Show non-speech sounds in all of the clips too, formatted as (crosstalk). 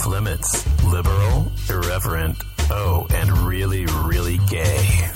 Off Limits. Liberal, irreverent, oh, and really, really gay.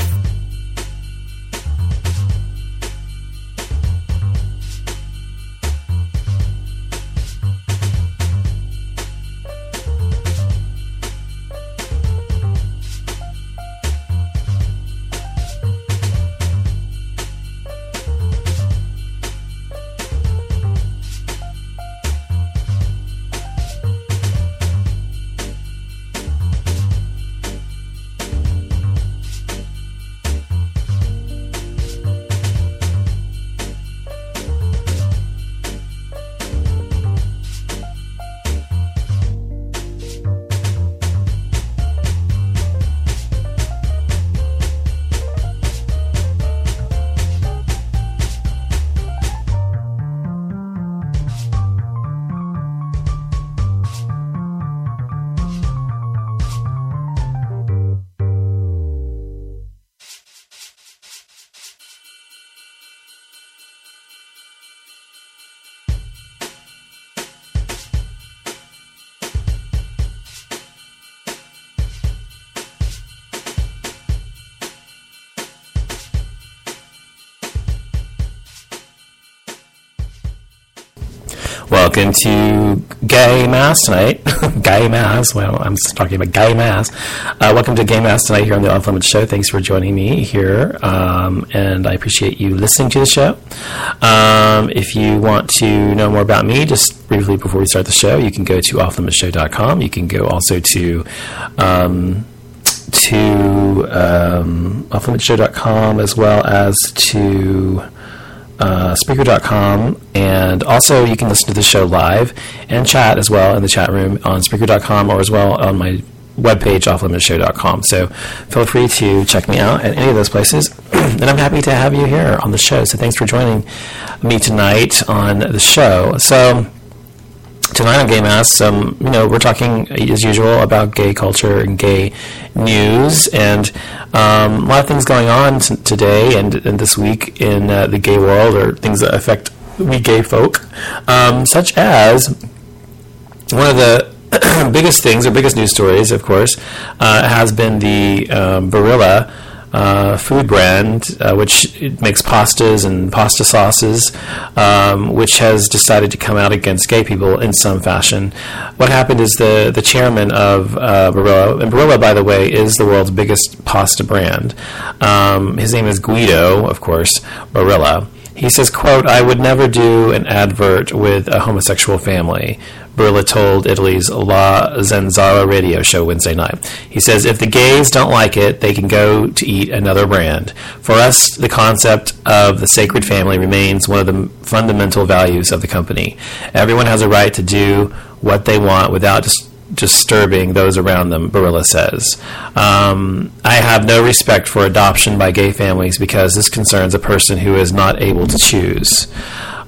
Welcome to Gay Mass tonight. (laughs) gay Mass. Well, I'm talking about Gay Mass. Uh, welcome to Gay Mass tonight here on the Off Limits Show. Thanks for joining me here, um, and I appreciate you listening to the show. Um, if you want to know more about me, just briefly before we start the show, you can go to offlimitshow.com. You can go also to um, to um, offlimitshow.com as well as to uh, and also you can listen to the show live and chat as well in the chat room on Spreaker.com or as well on my webpage, offlimitshow.com. So feel free to check me out at any of those places, (clears throat) and I'm happy to have you here on the show. So thanks for joining me tonight on the show. So tonight on Gay Mass, um, you know, we're talking as usual about gay culture and gay news, and um, a lot of things going on t- today and, and this week in uh, the gay world, or things that affect we gay folk, um, such as one of the (clears throat) biggest things or biggest news stories, of course, uh, has been the um, Barilla uh, food brand, uh, which makes pastas and pasta sauces, um, which has decided to come out against gay people in some fashion. What happened is the the chairman of uh, Barilla, and Barilla, by the way, is the world's biggest pasta brand. Um, his name is Guido, of course, Barilla. He says, quote, I would never do an advert with a homosexual family. Barilla told Italy's La Zanzara radio show Wednesday night. He says, if the gays don't like it, they can go to eat another brand. For us, the concept of the sacred family remains one of the fundamental values of the company. Everyone has a right to do what they want without dis- disturbing those around them, Barilla says. Um, I have no respect for adoption by gay families because this concerns a person who is not able to choose.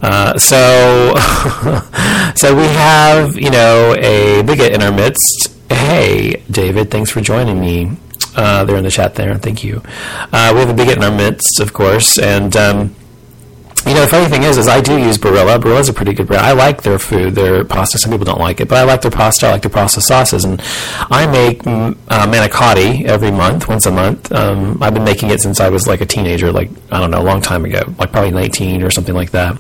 Uh, so, (laughs) so we have, you know, a bigot in our midst. Hey, David, thanks for joining me. Uh, they're in the chat there. Thank you. Uh, we have a bigot in our midst, of course, and um, you know, the funny thing is, is I do use Barilla. Barilla's a pretty good brand. I like their food, their pasta. Some people don't like it, but I like their pasta. I like their pasta sauces, and I make mm, uh, manicotti every month, once a month. Um, I've been making it since I was like a teenager, like I don't know, a long time ago, like probably 19 or something like that.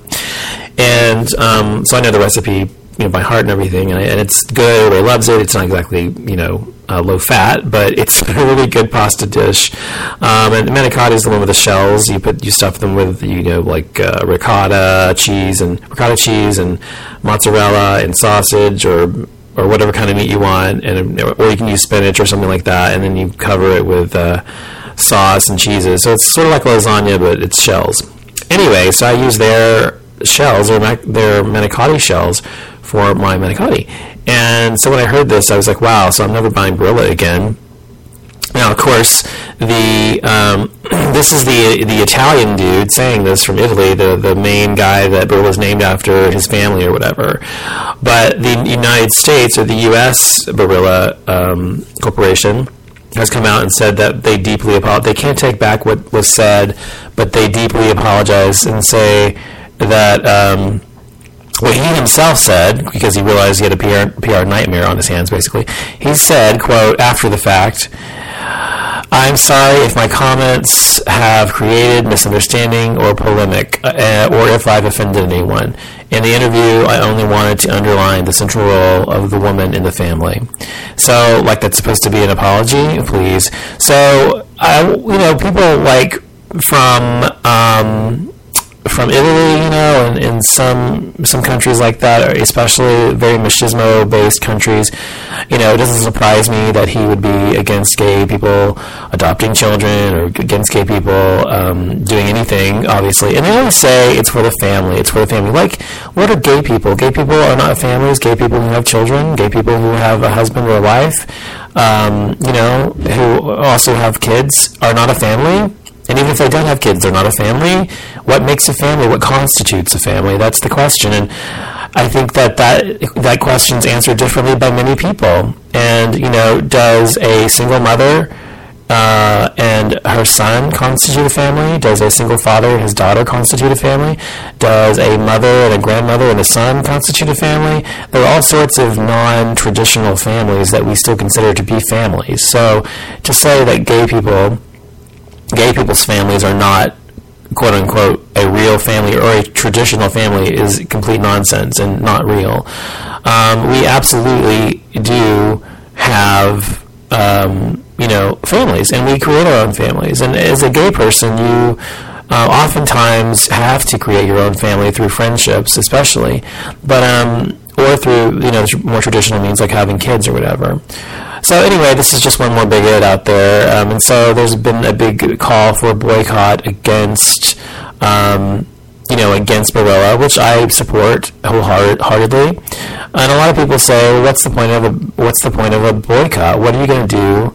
And um, so I know the recipe, you know, by heart and everything, and, and it's good. Everybody loves it. It's not exactly, you know, uh, low fat, but it's (laughs) a really good pasta dish. Um, and manicotti is the one with the shells. You put you stuff them with you know like uh, ricotta cheese and ricotta cheese and mozzarella and sausage or or whatever kind of meat you want, and or you can use spinach or something like that, and then you cover it with uh, sauce and cheeses. So it's sort of like lasagna, but it's shells. Anyway, so I use their shells, or their manicotti shells, for my manicotti. And so when I heard this, I was like, wow, so I'm never buying Barilla again. Now, of course, the um, (clears throat) this is the the Italian dude saying this from Italy, the the main guy that Barilla was named after his family or whatever. But the United States or the U.S. Barilla um, Corporation has come out and said that they deeply apologize. They can't take back what was said, but they deeply apologize and say that. Um, what he himself said, because he realized he had a PR, PR nightmare on his hands, basically, he said, quote, after the fact, I'm sorry if my comments have created misunderstanding or polemic, uh, or if I've offended anyone. In the interview, I only wanted to underline the central role of the woman in the family. So, like that's supposed to be an apology, please. So, I, you know, people like from um, from Italy, you know, and in some some countries like that, especially very machismo-based countries, you know, it doesn't surprise me that he would be against gay people adopting children or against gay people um, doing anything, obviously. And they always say it's for the family. It's for the family. Like, what are gay people? Gay people are not families. Gay people who have children. Gay people who have a husband or a wife. Um, you know, who also have kids are not a family and even if they don't have kids, they're not a family. What makes a family? What constitutes a family? That's the question. And I think that that, that question's answered differently by many people. And, you know, does a single mother uh, and her son constitute a family? Does a single father and his daughter constitute a family? Does a mother and a grandmother and a son constitute a family? There are all sorts of non traditional families that we still consider to be families. So to say that gay people gay people's families are not quote unquote a real family or a traditional family is complete nonsense and not real. Um, we absolutely do have um, you know families, and we create our own families. And as a gay person, you uh, oftentimes have to create your own family through friendships, especially, but um, or through you know more traditional means like having kids or whatever. So anyway, this is just one more bigot out there, um, and so there's been a big call for a boycott against, um, you know, against Barilla, which I support wholeheartedly. And a lot of people say, well, "What's the point of a What's the point of a boycott? What are you going to do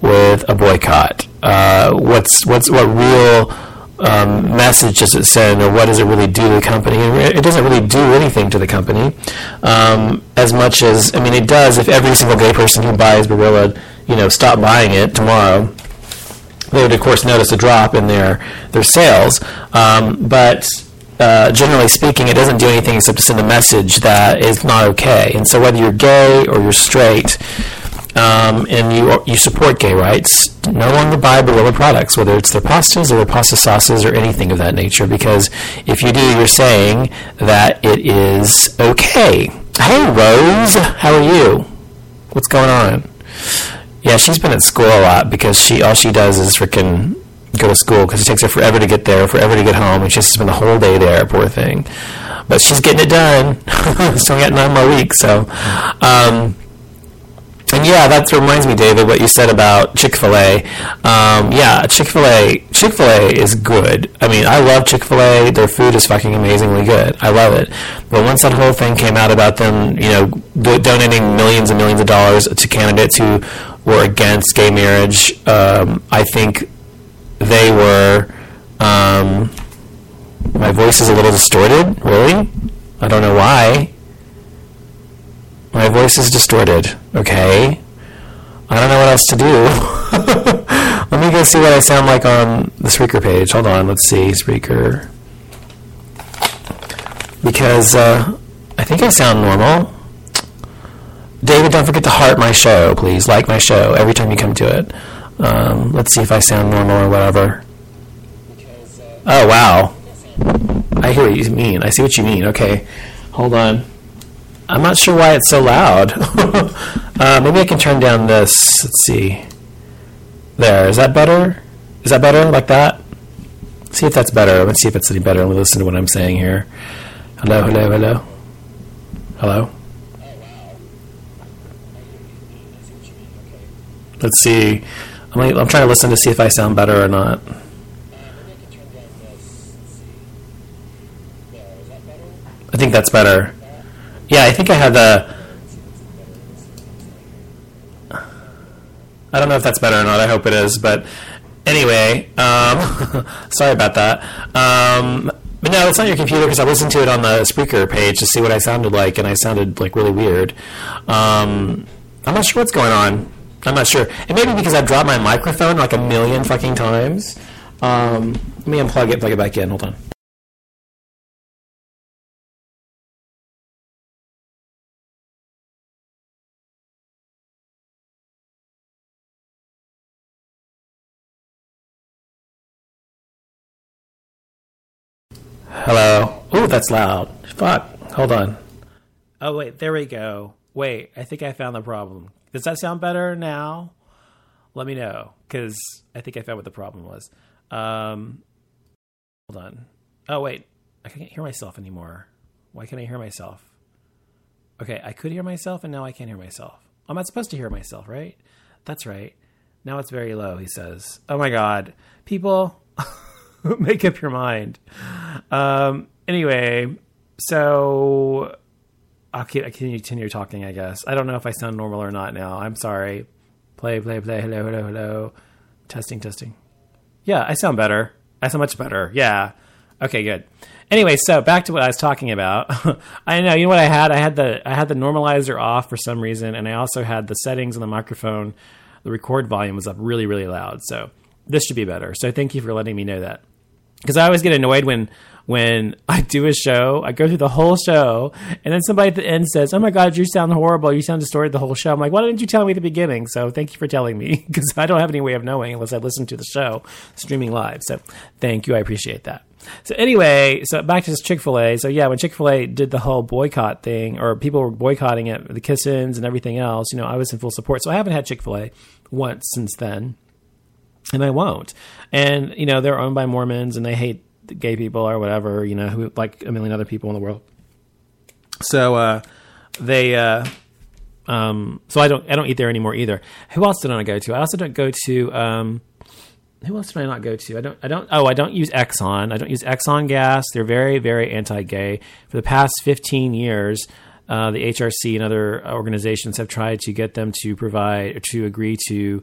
with a boycott? Uh, what's what's what real?" Um, message does it send, or what does it really do to the company? It doesn't really do anything to the company um, as much as I mean, it does. If every single gay person who buys Barilla, you know, stop buying it tomorrow, they would of course notice a drop in their their sales. Um, but uh, generally speaking, it doesn't do anything except to send a message that is not okay. And so, whether you're gay or you're straight, um, and you you support gay rights, no longer buy Barilla products, whether it's their pastas or their pasta sauces or anything of that nature, because if you do, you're saying that it is okay. Hey, Rose, how are you? What's going on? Yeah, she's been at school a lot because she all she does is freaking go to school because it takes her forever to get there, forever to get home, and she has to spend the whole day there. Poor thing, but she's getting it done. (laughs) Still got nine more weeks, so. Um, and yeah, that reminds me, David, what you said about Chick Fil A. Um, yeah, Chick Fil A. Chick Fil A is good. I mean, I love Chick Fil A. Their food is fucking amazingly good. I love it. But once that whole thing came out about them, you know, do- donating millions and millions of dollars to candidates who were against gay marriage, um, I think they were. Um, my voice is a little distorted. Really, I don't know why. My voice is distorted, okay? I don't know what else to do. (laughs) Let me go see what I sound like on the Spreaker page. Hold on, let's see, Spreaker. Because uh, I think I sound normal. David, don't forget to heart my show, please. Like my show every time you come to it. Um, let's see if I sound normal or whatever. Oh, wow. I hear what you mean. I see what you mean. Okay. Hold on. I'm not sure why it's so loud. (laughs) uh, maybe I can turn down this. Let's see. There. Is that better? Is that better? Like that? See if that's better. Let's see if it's any better. Let me listen to what I'm saying here. Hello, hello, hello. Hello? Let's see. I'm, I'm trying to listen to see if I sound better or not. I think that's better. Yeah, I think I had the. I don't know if that's better or not. I hope it is, but anyway, um, (laughs) sorry about that. Um, but no, it's not your computer because I listened to it on the Spreaker page to see what I sounded like, and I sounded like really weird. Um, I'm not sure what's going on. I'm not sure. It may be because I dropped my microphone like a million fucking times. Um, let me unplug it, plug it back in. Hold on. That's loud. Fuck. Hold on. Oh wait, there we go. Wait, I think I found the problem. Does that sound better now? Let me know because I think I found what the problem was. Um, hold on. Oh wait, I can't hear myself anymore. Why can't I hear myself? Okay, I could hear myself and now I can't hear myself. I'm not supposed to hear myself, right? That's right. Now it's very low, he says. Oh my god. People, (laughs) (laughs) make up your mind. Um, anyway, so I'll keep, I can continue talking, I guess. I don't know if I sound normal or not now. I'm sorry. Play, play, play. Hello, hello, hello. Testing, testing. Yeah, I sound better. I sound much better. Yeah. Okay, good. Anyway, so back to what I was talking about. (laughs) I know, you know what I had? I had the I had the normalizer off for some reason, and I also had the settings on the microphone. The record volume was up really, really loud. So this should be better. So thank you for letting me know that. Because I always get annoyed when when (laughs) I do a show, I go through the whole show, and then somebody at the end says, "Oh my God, you sound horrible. You sound distorted the whole show." I'm like, "Why didn't you tell me at the beginning?" So thank you for telling me (laughs) because I don't have any way of knowing unless I listen to the show streaming live. So thank you, I appreciate that. So anyway, so back to Chick Fil A. So yeah, when Chick Fil A did the whole boycott thing, or people were boycotting it, the kiss-ins and everything else, you know, I was in full support. So I haven't had Chick Fil A once since then, and I won't. And you know, they're owned by Mormons, and they hate gay people or whatever, you know, who like a million other people in the world. So uh, they, uh, um, so I don't, I don't eat there anymore either. Who else did I go to? I also don't go to. Um, who else did I not go to? I don't. I don't. Oh, I don't use Exxon. I don't use Exxon gas. They're very, very anti-gay. For the past fifteen years, uh, the HRC and other organizations have tried to get them to provide to agree to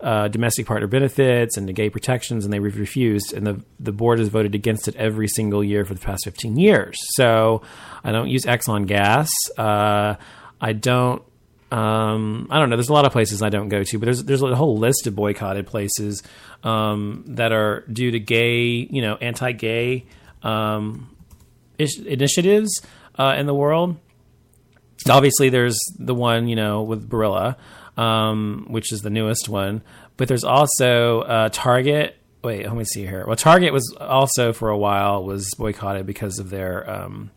uh, domestic partner benefits and the gay protections, and they refused. And the the board has voted against it every single year for the past 15 years. So I don't use Exxon gas. Uh, I don't. Um, I don't know. There's a lot of places I don't go to, but there's there's a whole list of boycotted places um, that are due to gay, you know, anti-gay um, ish- initiatives uh, in the world. Obviously, there's the one you know with Barilla um, which is the newest one. But there's also uh, Target. Wait, let me see here. Well, Target was also for a while was boycotted because of their um,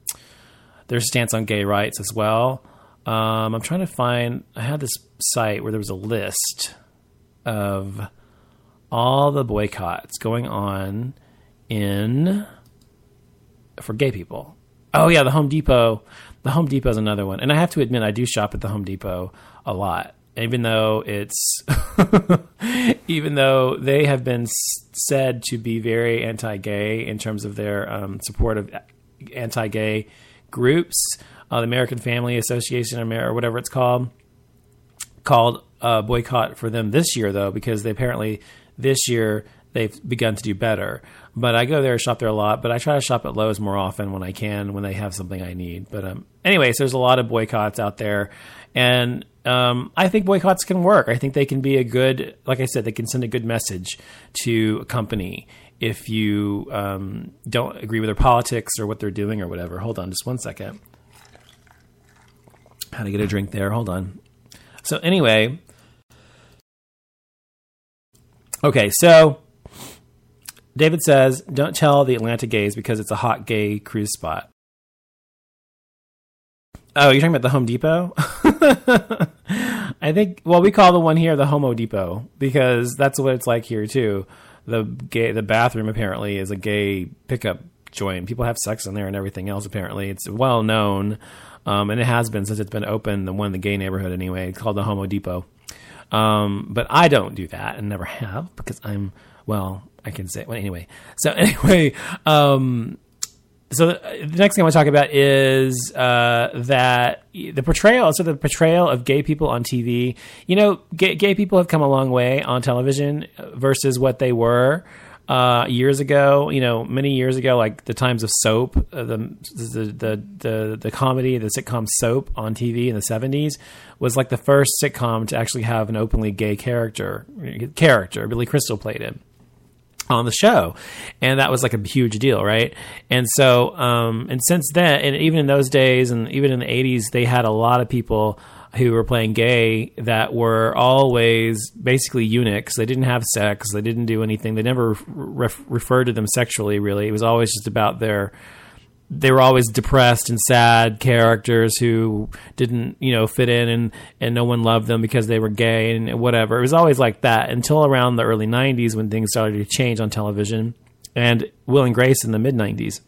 their stance on gay rights as well. Um, I'm trying to find. I had this site where there was a list of all the boycotts going on in for gay people. Oh yeah, the Home Depot. The Home Depot is another one, and I have to admit I do shop at the Home Depot a lot even though it's (laughs) even though they have been said to be very anti-gay in terms of their um, support of anti-gay groups, uh, the American Family Association or whatever it's called, called a boycott for them this year though because they apparently this year they've begun to do better. But I go there, shop there a lot. But I try to shop at Lowe's more often when I can, when they have something I need. But um, anyways, there's a lot of boycotts out there, and um, I think boycotts can work. I think they can be a good, like I said, they can send a good message to a company if you um, don't agree with their politics or what they're doing or whatever. Hold on, just one second. How to get a drink there? Hold on. So anyway, okay, so David says, "Don't tell the Atlanta gays because it's a hot gay cruise spot." Oh, you're talking about the Home Depot? (laughs) (laughs) I think. Well, we call the one here the Homo Depot because that's what it's like here too. The gay, the bathroom apparently is a gay pickup joint. People have sex in there and everything else. Apparently, it's well known, um, and it has been since it's been open. The one in the gay neighborhood anyway. It's called the Homo Depot. Um, but I don't do that and never (laughs) have because I'm well. I can say well anyway. So (laughs) anyway, um, so the next thing I want to talk about is uh, that the portrayal, so the portrayal of gay people on TV. You know, gay, gay people have come a long way on television versus what they were uh, years ago. You know, many years ago, like the times of soap, uh, the, the the the the comedy, the sitcom soap on TV in the seventies was like the first sitcom to actually have an openly gay character. Character Billy Crystal played it on the show. And that was like a huge deal right? And so um and since then and even in those days and even in the 80s they had a lot of people who were playing gay that were always basically eunuchs. They didn't have sex. They didn't do anything. They never ref- referred to them sexually really. It was always just about their they were always depressed and sad characters who didn't, you know, fit in and, and no one loved them because they were gay and whatever. It was always like that until around the early 90s when things started to change on television and Will and Grace in the mid 90s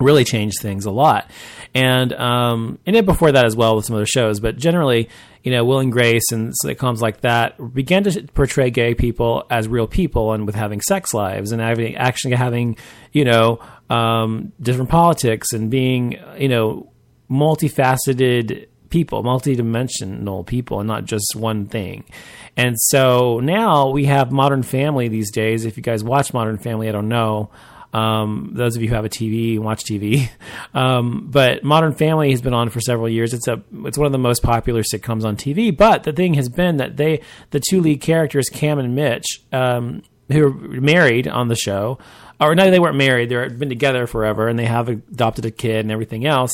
really changed things a lot. And um, and before that as well with some other shows, but generally, you know, Will and Grace and sitcoms like that began to portray gay people as real people and with having sex lives and having actually having, you know, um, different politics and being, you know, multifaceted people, multidimensional people, and not just one thing. And so now we have Modern Family these days. If you guys watch Modern Family, I don't know. Um, those of you who have a TV watch TV, (laughs) um, but Modern Family has been on for several years. It's a it's one of the most popular sitcoms on TV. But the thing has been that they the two lead characters Cam and Mitch, um, who are married on the show, or no, they weren't married. They've been together forever, and they have adopted a kid and everything else.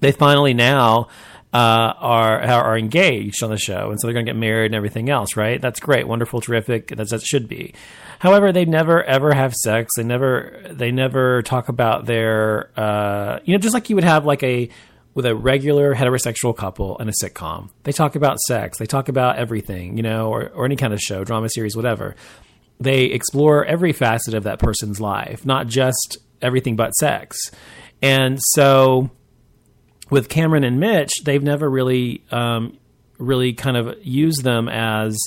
They finally now uh, are are engaged on the show, and so they're going to get married and everything else. Right? That's great, wonderful, terrific. That's that should be. However, they never ever have sex. They never they never talk about their uh, you know just like you would have like a with a regular heterosexual couple in a sitcom. They talk about sex. They talk about everything, you know, or, or any kind of show, drama series, whatever they explore every facet of that person's life, not just everything but sex. And so with Cameron and Mitch, they've never really, um, really kind of used them as,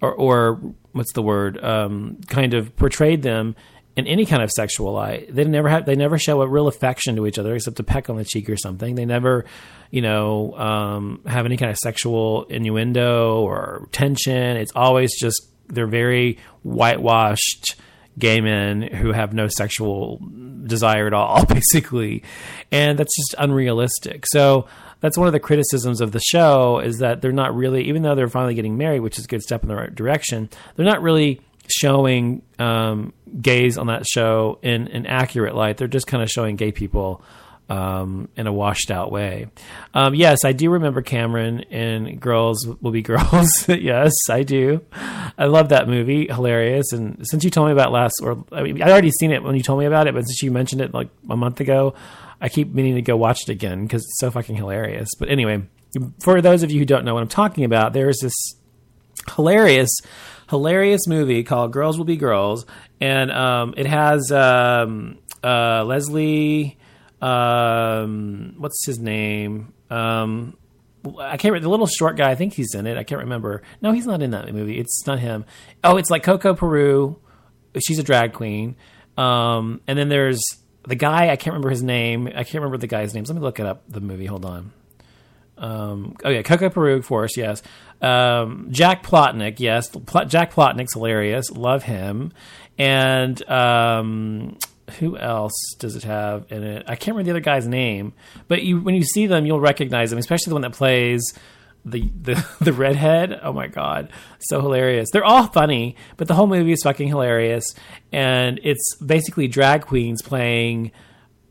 or, or what's the word, um, kind of portrayed them in any kind of sexual light. They never have, they never show a real affection to each other except a peck on the cheek or something. They never, you know, um, have any kind of sexual innuendo or tension. It's always just they're very whitewashed gay men who have no sexual desire at all, (laughs) basically, and that's just unrealistic. So that's one of the criticisms of the show is that they're not really, even though they're finally getting married, which is a good step in the right direction, they're not really showing um, gays on that show in an accurate light. They're just kind of showing gay people um, in a washed out way. Um, yes, I do remember Cameron in Girls Will Be Girls. (laughs) yes, I do. I love that movie, hilarious. And since you told me about last, or I mean, I'd already seen it when you told me about it, but since you mentioned it like a month ago, I keep meaning to go watch it again because it's so fucking hilarious. But anyway, for those of you who don't know what I'm talking about, there's this hilarious, hilarious movie called Girls Will Be Girls, and um, it has um, uh, Leslie um, what's his name? Um, I can't. Remember. The little short guy. I think he's in it. I can't remember. No, he's not in that movie. It's not him. Oh, it's like Coco Peru. She's a drag queen. Um, and then there's the guy. I can't remember his name. I can't remember the guy's name. Let me look it up. The movie. Hold on. Um, oh yeah, Coco Peru, of course. Yes. Um, Jack Plotnick. Yes, Pl- Jack Plotnick's hilarious. Love him. And um, who else does it have in it? I can't remember the other guy's name, but you, when you see them, you'll recognize them, especially the one that plays the the (laughs) the redhead. Oh my god, so hilarious! They're all funny, but the whole movie is fucking hilarious, and it's basically drag queens playing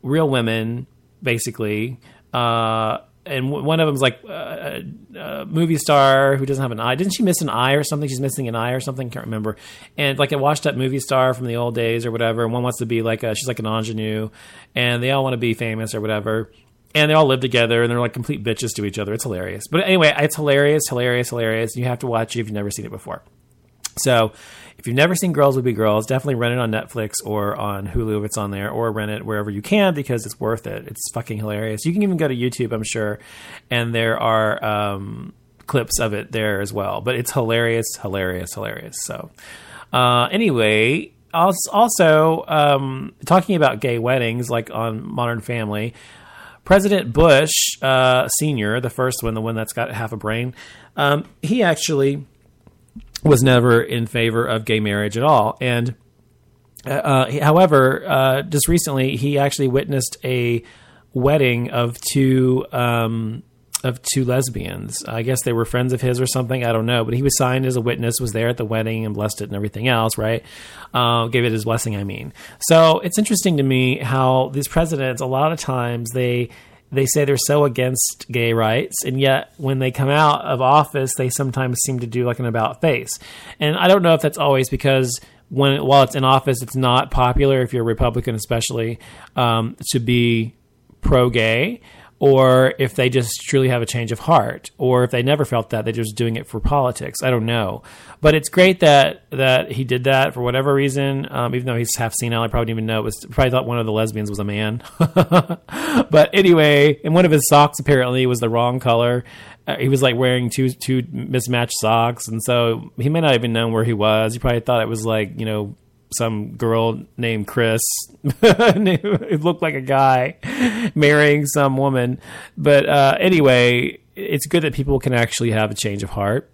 real women, basically. Uh, and one of them's like a, a, movie star who doesn't have an eye. Didn't she miss an eye or something? She's missing an eye or something. Can't remember. And like a washed up movie star from the old days or whatever. And one wants to be like a, she's like an ingenue, and they all want to be famous or whatever. And they all live together, and they're like complete bitches to each other. It's hilarious. But anyway, it's hilarious, hilarious, hilarious. You have to watch it if you've never seen it before. So if you've never seen Girls Will Be Girls, definitely rent it on Netflix or on Hulu if it's on there, or rent it wherever you can because it's worth it. It's fucking hilarious. You can even go to YouTube, I'm sure, and there are um, clips of it there as well. But it's hilarious, hilarious, hilarious. So, uh, anyway, also um, talking about gay weddings, like on Modern Family, President Bush uh, Senior, the first one, the one that's got half a brain, um, he actually was never in favor of gay marriage at all, and. Uh, uh however, uh, just recently, he actually witnessed a wedding of two um, of two lesbians. I guess they were friends of his or something. I don't know. But he was signed as a witness, was there at the wedding and blessed it and everything else, right? Uh, gave it his blessing, I mean. So it's interesting to me how these presidents, a lot of times, they they say they're so against gay rights, and yet when they come out of office, they sometimes seem to do like an about face. And I don't know if that's always because when while it's in office, it's not popular if you're a Republican, especially um, to be pro gay or if they just truly have a change of heart, or if they never felt that they're just doing it for politics. I don't know, but it's great that that he did that for whatever reason. Um, even though he's half senile, I probably didn't even know it was. Probably thought one of the lesbians was a man. (laughs) but anyway, and one of his socks apparently was the wrong color. Uh, he was like wearing two two mismatched socks, and so he may not even know where he was. He probably thought it was like you know some girl named Chris. (laughs) it looked like a guy marrying some woman. But uh, anyway, it's good that people can actually have a change of heart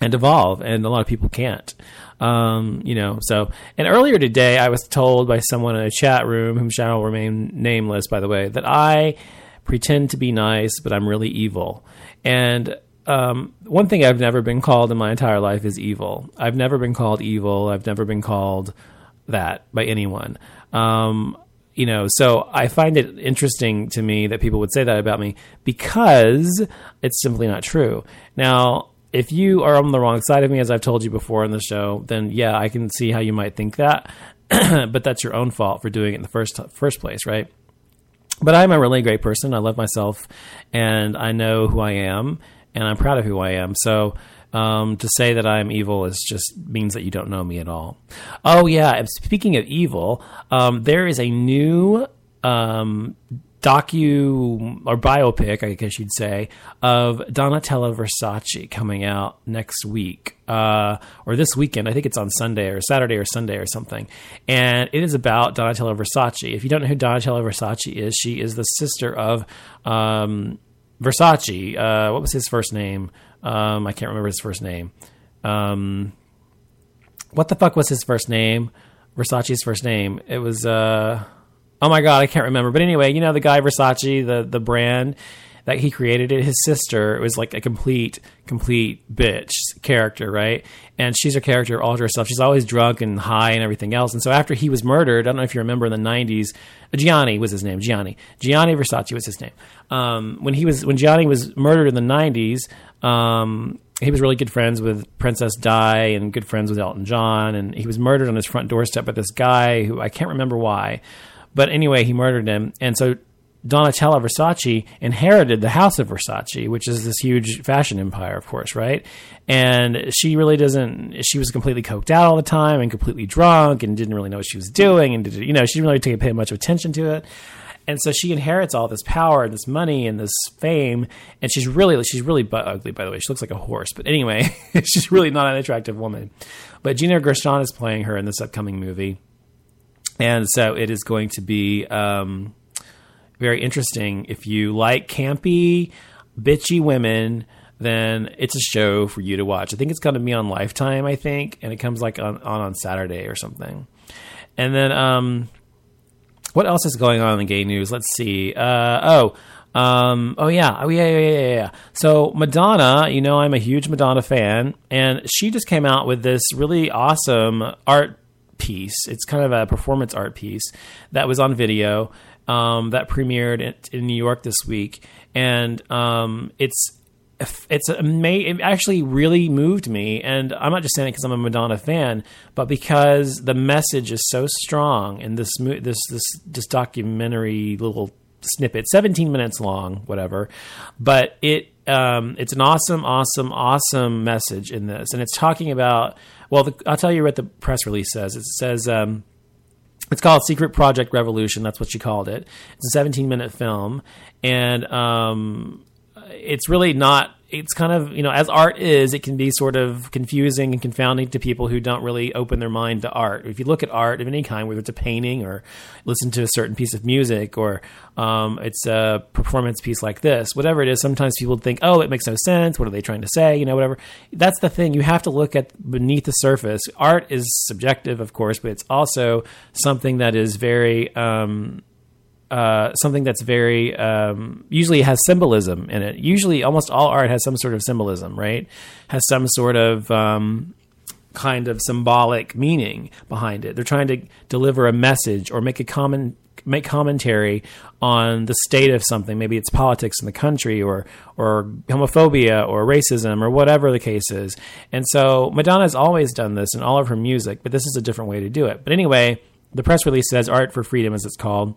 and evolve, and a lot of people can't. Um, you know, so and earlier today, I was told by someone in a chat room, whom shall remain nameless, by the way, that I pretend to be nice, but I'm really evil. And um, one thing I've never been called in my entire life is evil. I've never been called evil. I've never been called that by anyone. Um, you know, so I find it interesting to me that people would say that about me because it's simply not true. Now, if you are on the wrong side of me, as I've told you before in the show, then yeah, I can see how you might think that, (clears throat) but that's your own fault for doing it in the first first place, right? But I'm a really great person. I love myself, and I know who I am, and I'm proud of who I am. So um, to say that I'm evil is just means that you don't know me at all. Oh yeah, speaking of evil, um, there is a new um, docu or biopic, I guess you'd say, of Donatella Versace coming out next week uh, or this weekend. I think it's on Sunday or Saturday or Sunday or something. And it is about Donatella Versace. If you don't know who Donatella Versace is, she is the sister of um, Versace. Uh, what was his first name? Um, I can't remember his first name. Um, what the fuck was his first name? Versace's first name. It was. Uh, oh my god, I can't remember. But anyway, you know the guy Versace, the the brand that he created it. His sister was like a complete, complete bitch character, right? And she's a character all to herself. She's always drunk and high and everything else. And so after he was murdered, I don't know if you remember in the '90s, Gianni was his name. Gianni, Gianni Versace was his name. Um, when he was when Gianni was murdered in the '90s. Um, he was really good friends with Princess Di and good friends with Elton John, and he was murdered on his front doorstep by this guy who I can't remember why, but anyway, he murdered him, and so Donatella Versace inherited the house of Versace, which is this huge fashion empire, of course, right? And she really doesn't, she was completely coked out all the time and completely drunk and didn't really know what she was doing. And, did, you know, she didn't really pay much attention to it. And so she inherits all this power and this money and this fame. And she's really, she's really butt ugly, by the way. She looks like a horse. But anyway, (laughs) she's really not an attractive woman. But Gina Gershon is playing her in this upcoming movie. And so it is going to be, um, very interesting. If you like campy, bitchy women, then it's a show for you to watch. I think it's going to be on Lifetime, I think, and it comes like on on, on Saturday or something. And then, um, what else is going on in the gay news? Let's see. Uh, oh, um, oh yeah, oh yeah, yeah, yeah, yeah. So Madonna, you know, I'm a huge Madonna fan, and she just came out with this really awesome art piece. It's kind of a performance art piece that was on video um, that premiered in, in, New York this week, and um, it's it's ama- it actually really moved me. And I'm not just saying it because I'm a Madonna fan, but because the message is so strong in this this this this documentary little snippet, 17 minutes long, whatever. But it um, it's an awesome, awesome, awesome message in this, and it's talking about. Well, the, I'll tell you what the press release says. It says. Um, it's called Secret Project Revolution. That's what she called it. It's a 17 minute film, and um, it's really not. It's kind of you know as art is, it can be sort of confusing and confounding to people who don't really open their mind to art. If you look at art of any kind, whether it's a painting or listen to a certain piece of music or um, it's a performance piece like this, whatever it is, sometimes people think, oh, it makes no sense. What are they trying to say? You know, whatever. That's the thing. You have to look at beneath the surface. Art is subjective, of course, but it's also something that is very um, uh, something that's very um, usually has symbolism in it. Usually, almost all art has some sort of symbolism, right? Has some sort of um, kind of symbolic meaning behind it. They're trying to deliver a message or make a common make commentary on the state of something. Maybe it's politics in the country or or homophobia or racism or whatever the case is. And so Madonna has always done this in all of her music, but this is a different way to do it. But anyway, the press release says Art for Freedom, as it's called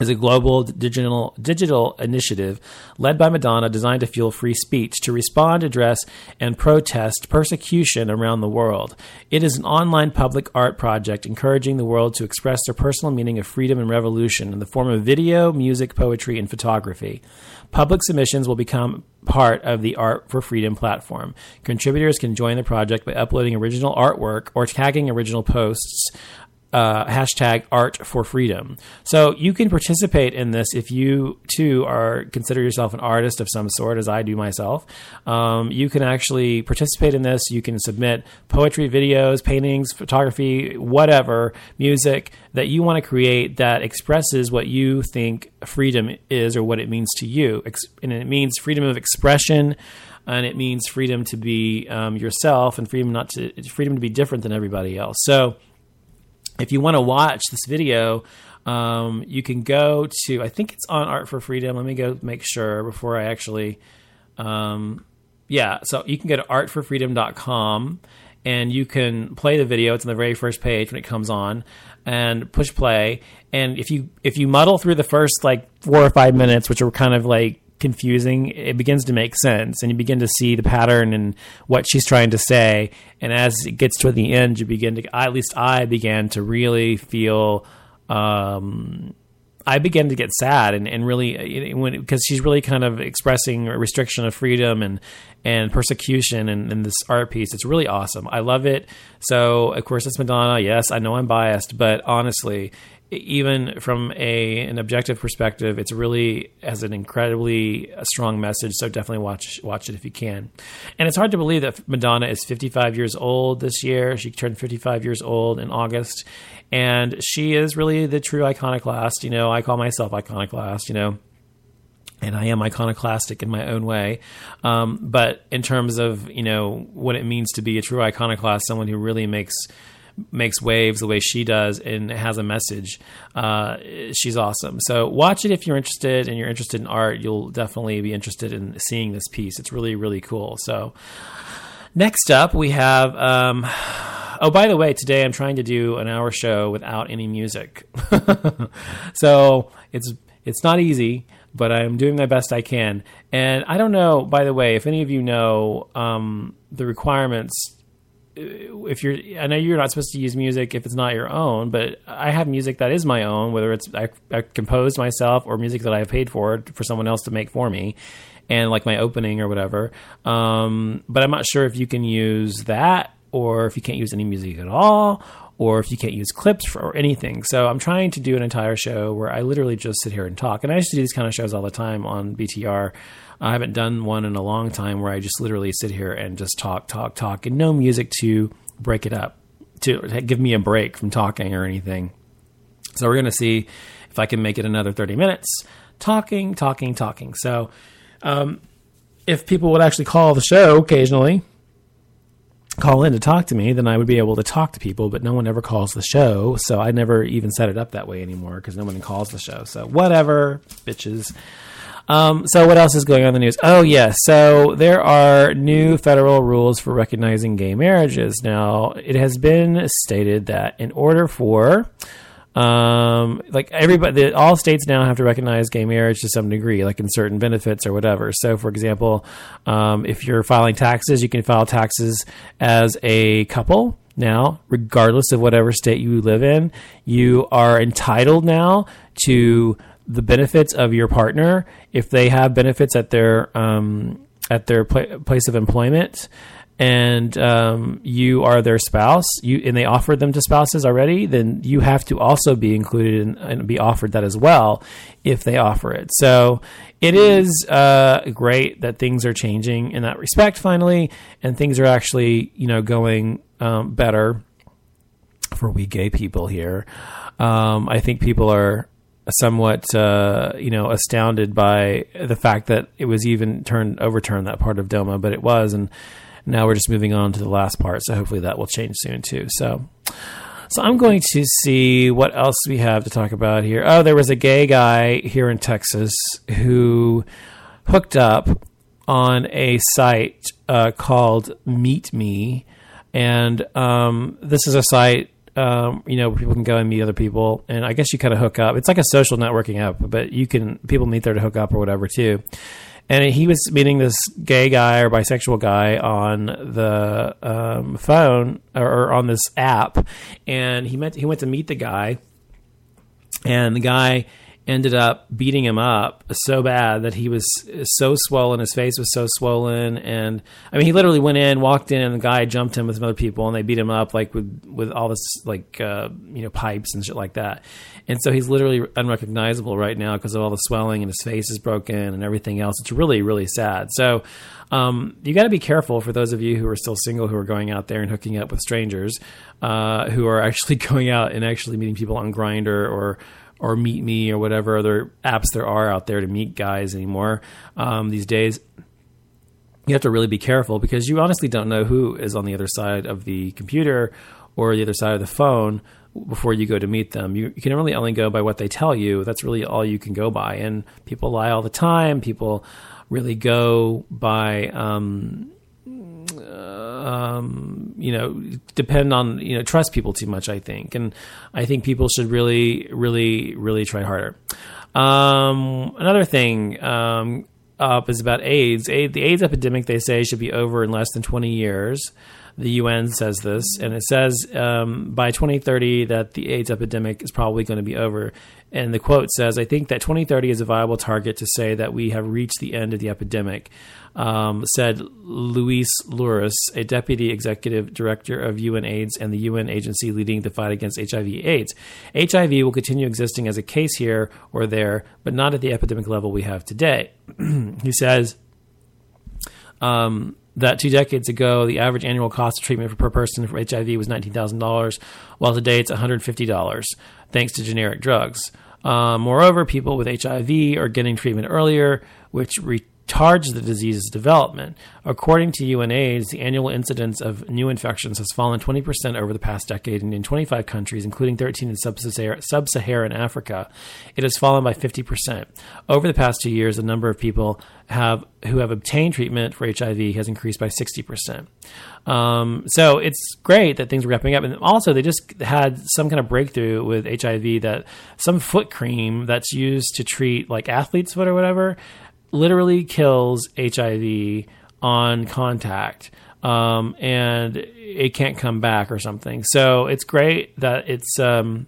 is a global digital digital initiative led by Madonna designed to fuel free speech to respond, address, and protest persecution around the world. It is an online public art project encouraging the world to express their personal meaning of freedom and revolution in the form of video, music, poetry, and photography. Public submissions will become part of the Art for Freedom platform. Contributors can join the project by uploading original artwork or tagging original posts uh, hashtag art for freedom. So you can participate in this if you too are consider yourself an artist of some sort, as I do myself. Um, you can actually participate in this. You can submit poetry, videos, paintings, photography, whatever, music that you want to create that expresses what you think freedom is or what it means to you. And it means freedom of expression and it means freedom to be um, yourself and freedom not to freedom to be different than everybody else. So if you want to watch this video, um, you can go to, I think it's on Art for Freedom. Let me go make sure before I actually, um, yeah, so you can go to artforfreedom.com and you can play the video. It's on the very first page when it comes on and push play. And if you, if you muddle through the first like four or five minutes, which are kind of like confusing, it begins to make sense, and you begin to see the pattern and what she's trying to say. And as it gets to the end, you begin to, at least I began to really feel. Um, I began to get sad and, and really when because she's really kind of expressing restriction of freedom and and persecution in, this art piece. It's really awesome. I love it. So of course it's Madonna. Yes, I know I'm biased, but honestly, even from a an objective perspective, it's really has an incredibly strong message. So definitely watch watch it if you can. And it's hard to believe that Madonna is 55 years old this year. She turned 55 years old in August, and she is really the true iconoclast. You know, I call myself iconoclast. You know. And I am iconoclastic in my own way, um, but in terms of you know what it means to be a true iconoclast, someone who really makes makes waves the way she does and has a message. Uh, she's awesome. So watch it if you're interested and you're interested in art. You'll definitely be interested in seeing this piece. It's really really cool. So next up we have. Um, oh, by the way, today I'm trying to do an hour show without any music. (laughs) so it's it's not easy but I'm doing my best I can. And I don't know, by the way, if any of you know um, the requirements if you're i know you're not supposed to use music if it's not your own but i have music that is my own whether it's i, I composed myself or music that i have paid for for someone else to make for me and like my opening or whatever. Um, but i'm not sure if you can use that or if you can't use any music at all or if you can't use clips for, or anything so i'm trying to do an entire show where i literally just sit here and talk and i used to do these kind of shows all the time on btr I haven't done one in a long time where I just literally sit here and just talk, talk, talk, and no music to break it up, to give me a break from talking or anything. So we're going to see if I can make it another 30 minutes talking, talking, talking. So um, if people would actually call the show occasionally, call in to talk to me, then I would be able to talk to people, but no one ever calls the show. So I never even set it up that way anymore because no one calls the show. So whatever, bitches. Um, so what else is going on in the news? Oh yes, so there are new federal rules for recognizing gay marriages. Now it has been stated that in order for um, like everybody, the, all states now have to recognize gay marriage to some degree, like in certain benefits or whatever. So, for example, um, if you're filing taxes, you can file taxes as a couple now, regardless of whatever state you live in. You are entitled now to the benefits of your partner if they have benefits at their um, at their pla- place of employment and um, you are their spouse, you and they offered them to spouses already, then you have to also be included in, and be offered that as well if they offer it. So it is uh, great that things are changing in that respect finally, and things are actually you know going um, better for we gay people here. Um, I think people are somewhat uh, you know astounded by the fact that it was even turned overturned that part of DOMA, but it was and now we're just moving on to the last part, so hopefully that will change soon too. So, so I'm going to see what else we have to talk about here. Oh, there was a gay guy here in Texas who hooked up on a site uh, called Meet Me, and um, this is a site um, you know, people can go and meet other people, and I guess you kind of hook up. It's like a social networking app, but you can people meet there to hook up or whatever too and he was meeting this gay guy or bisexual guy on the um, phone or, or, on this app, and he met he went to meet the guy, and the guy ended up beating him up so bad that he was so swollen. His face was so swollen, and I mean, he literally went in, walked in, and the guy jumped him with some other people, and they beat him up like with with all this like uh, you know pipes and shit like that. And so he's literally unrecognizable right now because of all the swelling, and his face is broken and everything else. It's really really sad. So. Um, you got to be careful for those of you who are still single who are going out there and hooking up with strangers, uh, who are (laughs) actually going out and actually meeting people on Grindr or or Meet Me or whatever other apps there are out there to meet guys anymore um, these days. You have to really be careful because you honestly don't know who is on the other side of the computer or the other side of the phone before you go to meet them. You, you, can really only go by what they tell you. That's really all you can go by. And people lie all the time. People really go by um, um, you know, depend on, you know, trust people too much, I think. And I think people should really, really, really try harder. Um, another thing um, up is about AIDS. AIDS. The AIDS epidemic, they say, should be over in less than 20 years. The UN says this, and it says um, by 2030 that the AIDS epidemic is probably going to be over. And the quote says, I think that 2030 is a viable target to say that we have reached the end of the epidemic um, said Luiz Loures, a deputy executive director of UN AIDS and the UN agency leading the fight against HIV/AIDS. HIV will continue existing as a case here or there, but not at the epidemic level we have today. (clears throat) he says. Um, that two decades ago, the average annual cost of treatment per person for HIV was $19,000, while today it's $150, thanks to generic drugs. Uh, moreover, people with HIV are getting treatment earlier, which re- retards the disease's development. According to UNAIDS, the annual incidence of new infections has fallen 20% over the past decade, and in 25 countries, including 13 in sub Saharan Africa, it has fallen by 50%. Over the past two years, the number of people have who have obtained treatment for HIV has increased by 60%. Um, so it's great that things are wrapping up. And also, they just had some kind of breakthrough with HIV that some foot cream that's used to treat like athlete's foot or whatever literally kills HIV on contact. Um, and it can't come back or something. So it's great that it's um,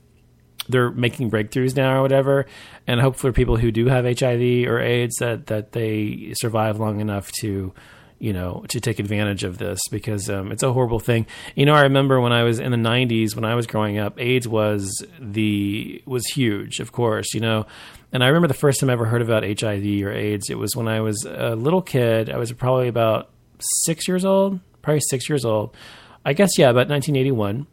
they're making breakthroughs now or whatever, and hope for people who do have HIV or AIDS that that they survive long enough to you know, to take advantage of this because um, it's a horrible thing. You know, I remember when I was in the '90s, when I was growing up, AIDS was the was huge, of course. You know, and I remember the first time I ever heard about HIV or AIDS. It was when I was a little kid. I was probably about six years old, probably six years old. I guess yeah, about 1981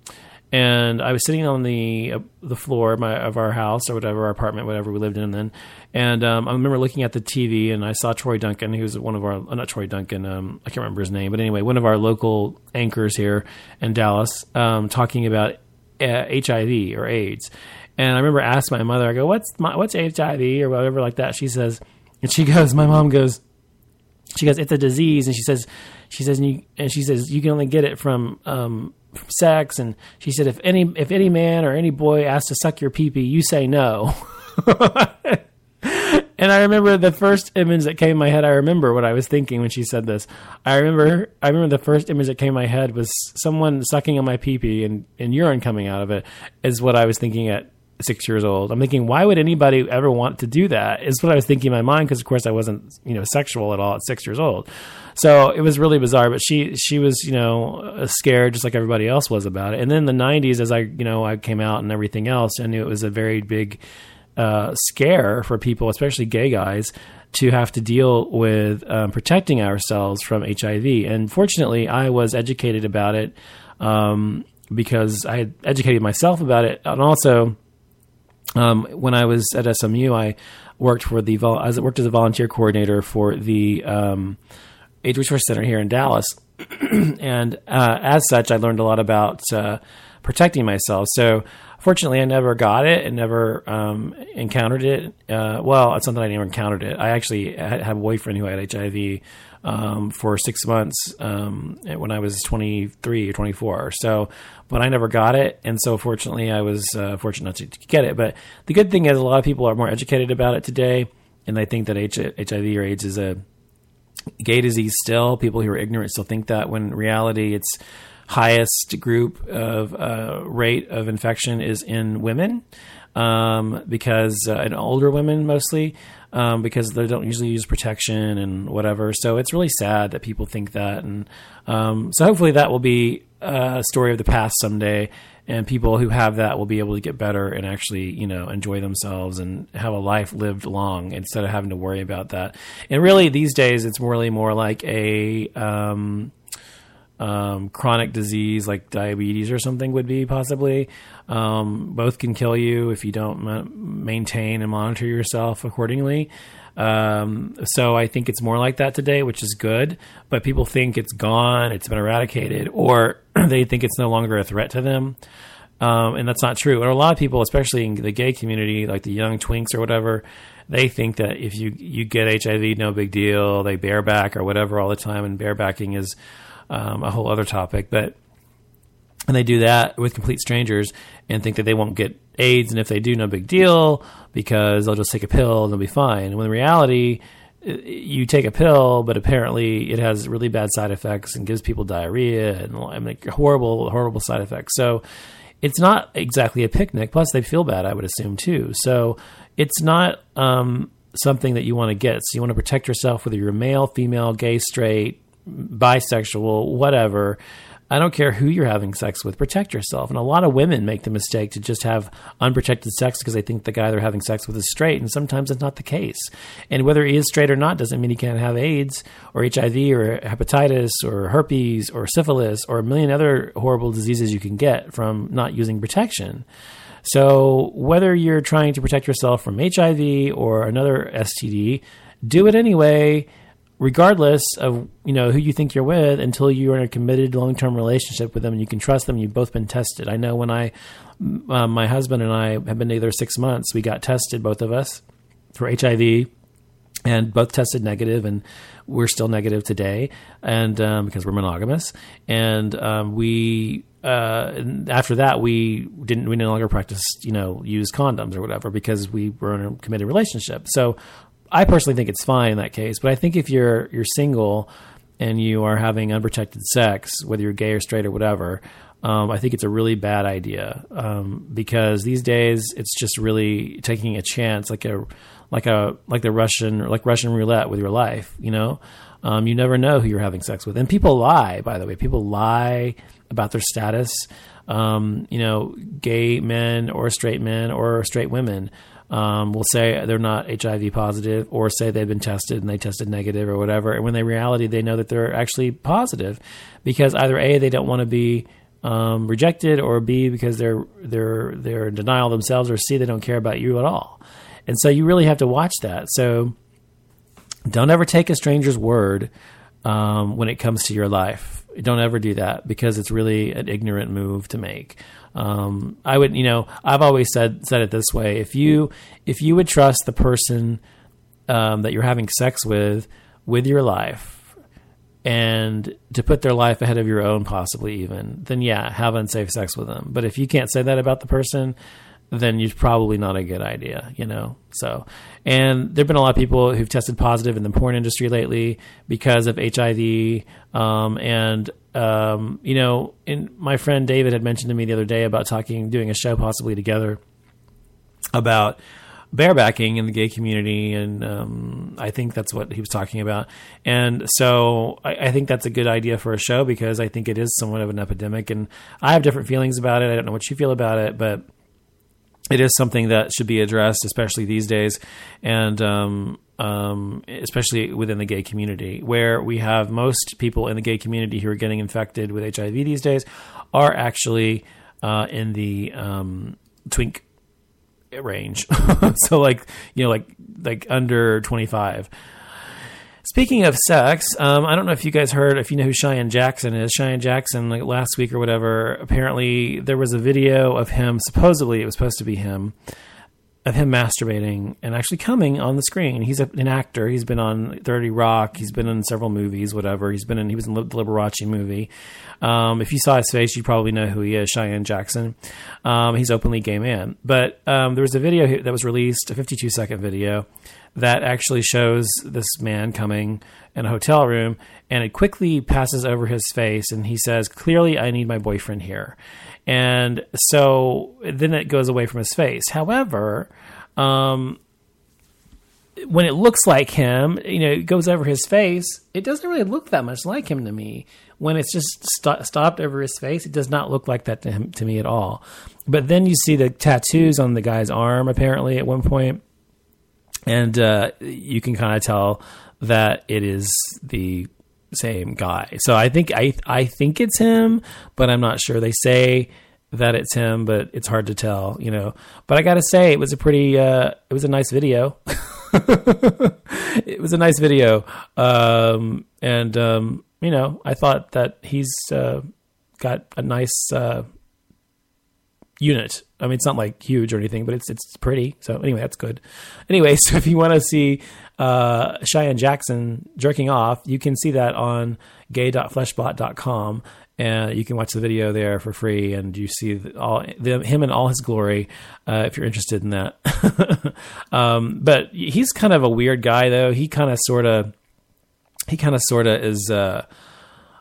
and I was sitting on the uh, the floor of, my, of, our house or whatever our apartment, whatever we lived in then, and um, I remember looking at the TV and I saw Troy Dungan, who was one of our uh, not Troy Dungan, um, I can't remember his name, but anyway, one of our local anchors here in Dallas, um, talking about uh, HIV or AIDS, and I remember asking my mother, I go, "What's my, what's HIV or whatever like that?" She says, and she (laughs) goes, my mom goes, she goes, "It's a disease," and she says, she says, and, you, and she says you can only get it from um, sex, and she said, if any if any man or any boy asks to suck your peepee, you say no. (laughs) and I remember the first image that came in my head. I remember what I was thinking when she said this. I remember I remember the first image that came in my head was someone sucking on my peepee and, and urine coming out of it is what I was thinking at six years old. I'm thinking, why would anybody ever want to do that? Is what I was thinking in my mind because, of course, I wasn't you know sexual at all at six years old. So it was really bizarre. But she she was you know scared just like everybody else was about it. And then the '90s, as I you know I came out and everything else, I knew it was a very big uh, scare for people, especially gay guys, to have to deal with um, protecting ourselves from HIV. And fortunately, I was educated about it um, because I had educated myself about it, and also um, when I was at SMU, I worked for the I worked as a volunteer coordinator for the AIDS Resource Center here in Dallas, (clears throat) and uh, as such, I learned a lot about uh, protecting myself. So fortunately, I never got it and never um, encountered it. Uh, well, it's not that I never encountered it. I actually had, a boyfriend who had HIV um, for six months um, when I was 23 or 24. So, but I never got it. And so, fortunately, I was uh, fortunate to, to get it. But the good thing is, a lot of people are more educated about it today. And they think that HIV or AIDS is a gay disease still. People who are ignorant still think that when reality it's highest group of uh, rate of infection is in women um, because uh, in older women mostly um, because they don't usually use protection and whatever. So it's really sad that people think that, and um, so hopefully that will be a story of the past someday. And people who have that will be able to get better and actually, you know, enjoy themselves and have a life lived long instead of having to worry about that. And really, these days, it's really more like a um, um, chronic disease like diabetes or something would be possibly. Um, both can kill you if you don't ma- maintain and monitor yourself accordingly. Um, so I think it's more like that today, which is good. But people think it's gone, it's been eradicated, or (clears throat) they think it's no longer a threat to them. Um, and that's not true. And a lot of people, especially in the gay community, like the young twinks or whatever, they think that if you you get HIV, no big deal. They bareback or whatever all the time, and barebacking is um, a whole other topic. But and they do that with complete strangers and think that they won't get AIDS, and if they do, no big deal because they'll just take a pill and they'll be fine. When in reality, you take a pill, but apparently it has really bad side effects and gives people diarrhea and I mean, horrible, horrible side effects. So it's not exactly a picnic. Plus, they feel bad, I would assume too. So it's not um, something that you want to get. So you want to protect yourself, whether you're male, female, gay, straight, bisexual, whatever. I don't care who you're having sex with, protect yourself. And a lot of women make the mistake to just have unprotected sex because they think the guy they're having sex with is straight, and sometimes it's not the case. And whether he is straight or not doesn't mean he can't have AIDS or HIV or hepatitis or herpes or syphilis or a million other horrible diseases you can get from not using protection. So, whether you're trying to protect yourself from HIV or another STD, do it anyway regardless of you know who you think you're with until you're in a committed long-term relationship with them and you can trust them you've both been tested. I know when i uh, my husband and i have been together six months we got tested both of us for hiv and both tested negative and we're still negative today and um, because we're monogamous. And um, we uh, after that we didn't we no longer practiced you know use condoms or whatever because we were in a committed relationship. So I personally think it's fine in that case, but I think if you're you're single and you are having unprotected sex, whether you're gay or straight or whatever, um, I think it's a really bad idea um, because these days it's just really taking a chance, like a like a like the Russian like Russian roulette with your life. You know, um, you never know who you're having sex with, and people lie. By the way, people lie about their status. Um, you know, gay men or straight men or straight women um, will say they're not HIV positive or say they've been tested and they tested negative or whatever. And when they reality, they know that they're actually positive because either A, they don't want to be um, rejected or B, because they're, they're, they're in denial themselves or C, they don't care about you at all. And so you really have to watch that. So don't ever take a stranger's word um, when it comes to your life. Don't ever do that because it's really an ignorant move to make. Um, I would, you know, I've always said said it this way: if you if you would trust the person um, that you're having sex with with your life, and to put their life ahead of your own, possibly even, then yeah, have unsafe sex with them. But if you can't say that about the person, then it's probably not a good idea, you know. So, and there've been a lot of people who've tested positive in the porn industry lately because of HIV, um, and um, you know, my friend David had mentioned to me the other day about talking, doing a show possibly together about barebacking in the gay community, and um, I think that's what he was talking about. And so I, I, think that's a good idea for a show because I think it is somewhat of an epidemic, and I have different feelings about it. I don't know what you feel about it, but it is something that should be addressed, especially these days, and um, um, especially within the gay community, where we have most people in the gay community who are getting infected with HIV these days are actually uh, in the um, twink range. (laughs) so like you know like like under 25. Speaking of sex, um, I don't know if you guys heard, if you know who Cheyenne Jackson is. Cheyenne Jackson, like last week or whatever, apparently there was a video of him, supposedly it was supposed to be him, of him masturbating and actually coming on the screen. He's a, an actor. He's been on 30 Rock. He's been in several movies, whatever. He's been in, he was in the Liberace movie. Um, if you saw his face, you probably know who he is, Cheyenne Jackson. Um, he's openly gay man. But um, there was a video that was released, a 52 second video, that actually shows this man coming in a hotel room and it quickly passes over his face and he says, Clearly, I need my boyfriend here. And so then it goes away from his face. However, um, when it looks like him, you know, it goes over his face, it doesn't really look that much like him to me. When it's just st- stopped over his face, it does not look like that to him to me at all. But then you see the tattoos on the guy's arm apparently at one point, and uh, you can kind of tell that it is the same guy. So I think I I think it's him, but I'm not sure. They say that it's him, but it's hard to tell, you know. But I got to say it was a pretty uh it was a nice video. (laughs) it was a nice video. Um and um you know, I thought that he's uh got a nice uh unit. I mean, it's not like huge or anything, but it's it's pretty. So anyway, that's good. Anyway, (laughs) so if you want to see uh, Cheyenne Jackson jerking off, you can see that on gay.fleshbot.com. And you can watch the video there for free, and you see all the, him in all his glory uh, if you're interested in that. (laughs) um, but he's kind of a weird guy, though. He kind of sort of, he kind of sort of is. Uh,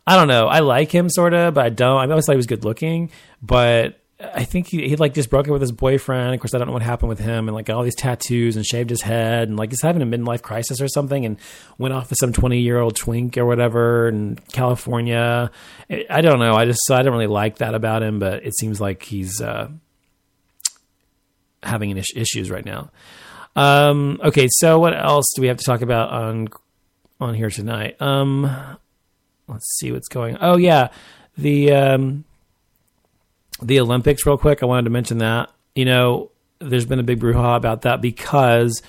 I don't know. I like him sort of, but I don't. I always thought he was good looking, but I think he, he like just broke up with his boyfriend. Of course, I don't know what happened with him, and like all these tattoos and shaved his head, and like he's having a midlife crisis or something, and went off with some twenty year old twink or whatever in California. I don't know. I just I don't really like that about him, but it seems like he's uh, having issues right now. Um, okay, so what else do we have to talk about on on here tonight? Um, let's see what's going. Oh yeah, the um, the Olympics, real quick. I wanted to mention that. You know, there's been a big brouhaha about that because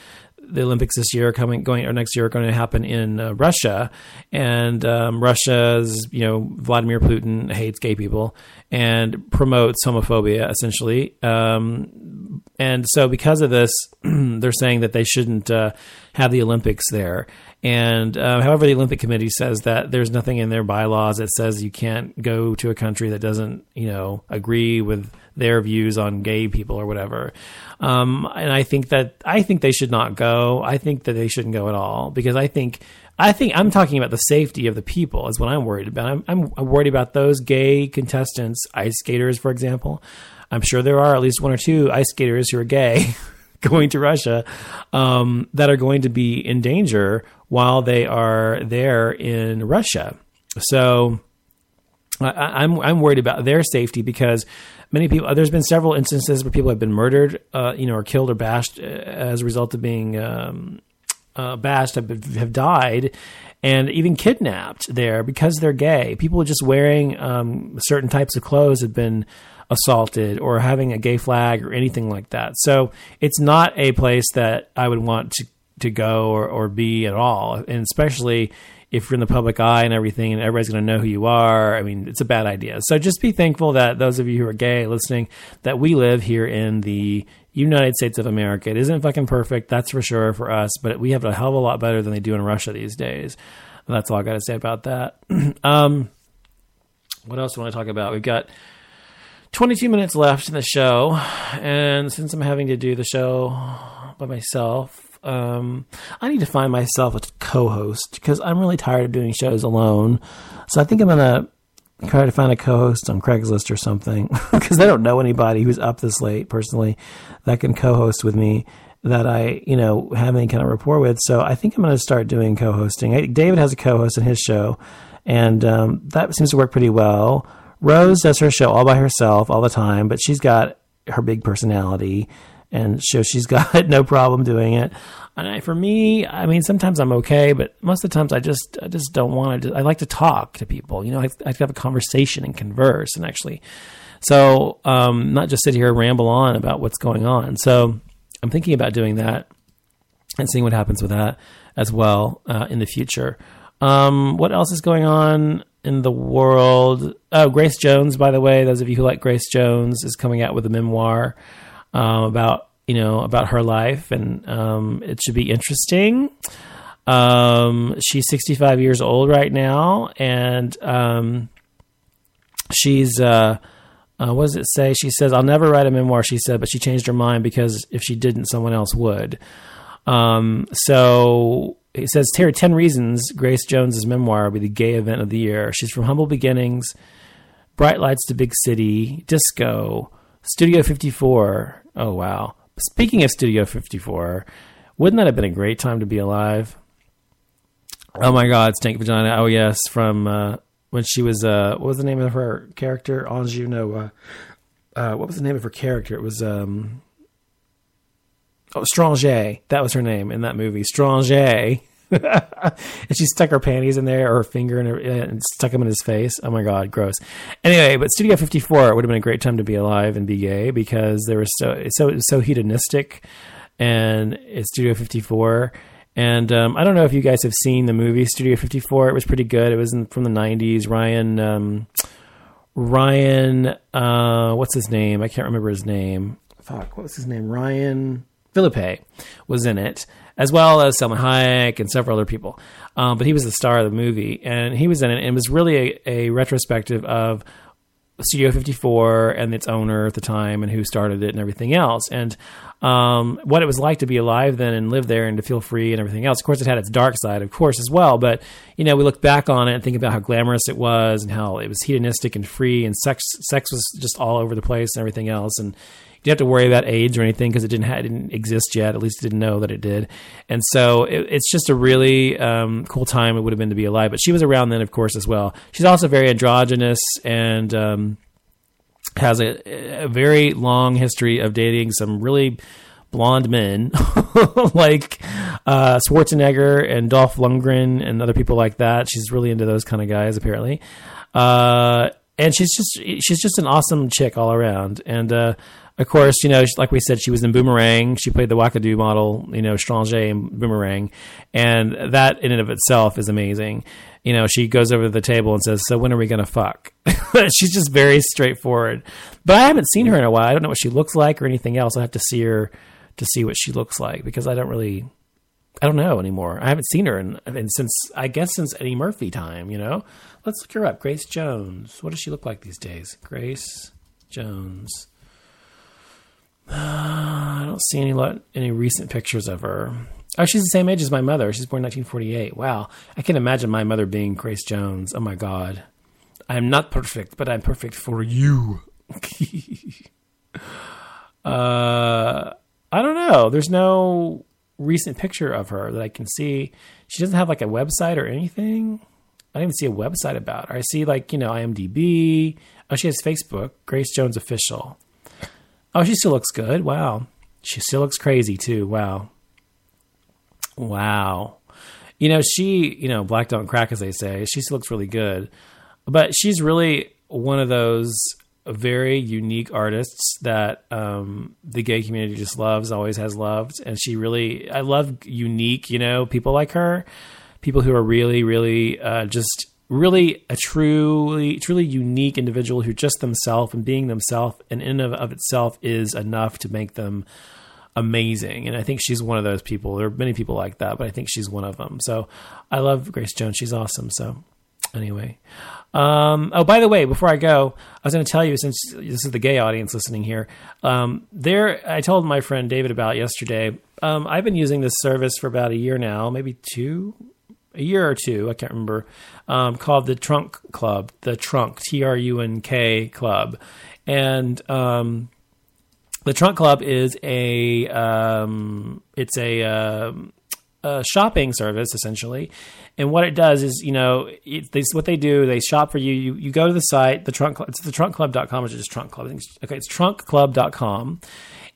the Olympics this year coming going or next year are going to happen in uh, Russia, and um, Russia's you know Vladimir Putin hates gay people and promotes homophobia essentially, um, and so because of this, (clears throat) they're saying that they shouldn't uh, have the Olympics there. And uh, however, the Olympic Committee says that there's nothing in their bylaws that says you can't go to a country that doesn't, you know, agree with their views on gay people or whatever. Um, and I think that I think they should not go. I think that they shouldn't go at all because I think I think I'm talking about the safety of the people is what I'm worried about. I'm, I'm worried about those gay contestants, ice skaters, for example. I'm sure there are at least one or two ice skaters who are gay. (laughs) going to Russia um, that are going to be in danger while they are there in Russia. So I, am I'm, I'm worried about their safety because many people. There's been several instances where people have been murdered, uh, you know, or killed or bashed uh, as a result of being um, uh, bashed, have, have died, and even kidnapped there because they're gay. People just wearing um, certain types of clothes have been assaulted or having a gay flag or anything like that. So it's not a place that I would want to, to go or, or be at all. And especially if you're in the public eye and everything and everybody's going to know who you are, I mean, it's a bad idea. So just be thankful that those of you who are gay listening, that we live here in the United States of America. It isn't fucking perfect, that's for sure for us, but we have a hell of a lot better than they do in Russia these days. that's all I got to say about that. (clears throat) um, what else do I want to talk about? We've got 22 minutes left in the show, and since I'm having to do the show by myself, um, I need to find myself a co-host because I'm really tired of doing shows alone. So I think I'm gonna try to find a co-host on Craigslist or something (laughs) because I don't know anybody who's up this late personally that can co-host with me that I, you know, have any kind of rapport with. So I think I'm to start doing co-hosting. David has a co-host in his show, and um, that seems to work pretty well. Rose does her show all by herself all the time, but she's got her big personality, and so she's (laughs) got no problem doing it. And I, for me, I mean, sometimes I'm okay, but most of the times I just, I just don't want to. I like to talk to people. You know, I, I have a conversation and converse, and actually, so um, not just sit here and ramble on about what's going on. So I'm thinking about doing that and seeing what happens with that as well uh, in the future. Um, what else is going on in the world? Oh, Grace Jones, by the way, those of you who like Grace Jones, is coming out with a memoir um, about you know about her life, and um, it should be interesting. Um, she's 65 years old right now, and um, she's uh, uh, what does it say? She says, I'll never write a memoir, she said, but she changed her mind because if she didn't, someone else would. Um, so it says, Terry, 10 reasons Grace Jones's memoir will be the gay event of the year. She's from humble beginnings, bright lights to big city, disco, Studio 54. Oh, wow. Speaking of Studio 54, wouldn't that have been a great time to be alive? Oh my God, Stank Vagina. Oh, yes, from uh, when she was uh what was the name of her character? Anjou, no, uh, uh, what was the name of her character? It was um oh Stranger. That was her name in that movie, Stranger. (laughs) and she stuck her panties in there or her finger in her, and stuck them in his face. Oh my god, gross. Anyway, but Studio 54 would have been a great time to be alive and be gay because there was so so so hedonistic, and it's Studio 54 and um, I don't know if you guys have seen the movie Studio 54. It was pretty good. It was in, from the 90s. Ryan, um, Ryan, uh, what's his name? I can't remember his name. Fuck, what was his name? Ryan Phillippe was in it, as well as Salma Hayek and several other people. Um, but he was the star of the movie, and he was in it. And it was really a, a retrospective of Studio 54 and its owner at the time and who started it and everything else. And um, what it was like to be alive then and live there and to feel free and everything else. Of course, it had its dark side, of course, as well. But, you know, we look back on it and think about how glamorous it was and how it was hedonistic and free and sex, sex was just all over the place and everything else. And, you have to worry about AIDS or anything because it didn't ha- didn't exist yet. At least didn't know that it did. And so it, it's just a really um, cool time it would have been to be alive. But she was around then, of course, as well. She's also very androgynous and um, has a, a very long history of dating some really blonde men (laughs) like uh, Schwarzenegger and Dolph Lundgren and other people like that. She's really into those kind of guys, apparently. Uh, and she's just she's just an awesome chick all around. And uh, of course, you know, like we said, she was in Boomerang. She played the Wackadoo model, you know, Stranger in Boomerang, and that in and of itself is amazing. You know, she goes over to the table and says, "So when are we going to fuck?" (laughs) She's just very straightforward. But I haven't seen her in a while. I don't know what she looks like or anything else. I have to see her to see what she looks like because I don't really, I don't know anymore. I haven't seen her in, in since I guess since Eddie Murphy time. You know, let's look her up. Grace Jones. What does she look like these days? Grace Jones. I don't see any lot, any recent pictures of her. Oh, she's the same age as my mother. She's born 1948. Wow, I can imagine my mother being Grace Jones. Oh my God, I'm not perfect, but I'm perfect for you. (laughs) uh, I don't know. There's no recent picture of her that I can see. She doesn't have like a website or anything. I don't even see a website about her. I see like you know IMDb. Oh, she has Facebook. Grace Jones official. Oh, she still looks good. Wow. She still looks crazy too. Wow. Wow. You know, she, you know, black don't crack as they say. She still looks really good. But she's really one of those very unique artists that um, the gay community just loves, always has loved. And she really, I love unique, you know, people like her, people who are really, really uh, just really a truly truly unique individual who just themselves and being themselves and in of, of itself is enough to make them amazing. And i think she's one of those people. There are many people like that but i think she's one of them. So i love grace jones. She's awesome. So anyway. Um, oh by the way before i go i was going to tell you since this is the gay audience listening here um, there i told my friend david about yesterday um, i've been using this service for about a year now maybe two a year or two, I can't remember, um, called the Trunk Club, the Trunk T R U N K Club, and um, the Trunk Club is a um, it's a, um, a shopping service essentially, and what it does is you know it, they, what they do they shop for you. You you go to the site the trunk Club it's the trunkclub.com or just trunk club. It's, okay, it's trunkclub.com,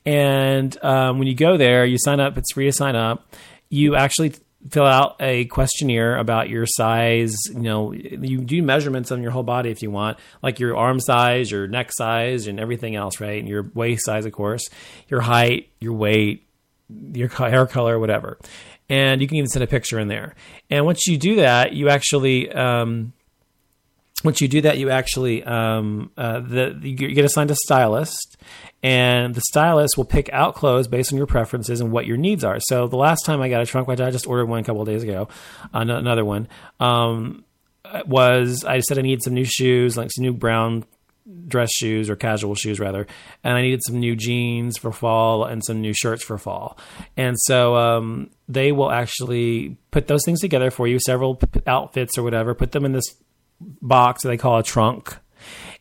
and um, when you go there, you sign up. It's free to sign up. You actually fill out a questionnaire about your size. You know, you do measurements on your whole body if you want, like your arm size, your neck size, and everything else, right? And your waist size, of course, your height, your weight, your hair color, whatever. And you can even send a picture in there. And once you do that, you actually. Um, once you do that, you actually um, uh, the, you get assigned a stylist, and the stylist will pick out clothes based on your preferences and what your needs are. So the last time I got a trunk, which I just ordered one a couple of days ago, another one um, was I said I needed some new shoes, like some new brown dress shoes or casual shoes rather, and I needed some new jeans for fall and some new shirts for fall. And so um, they will actually put those things together for you, several p- outfits or whatever, put them in this box that they call a trunk,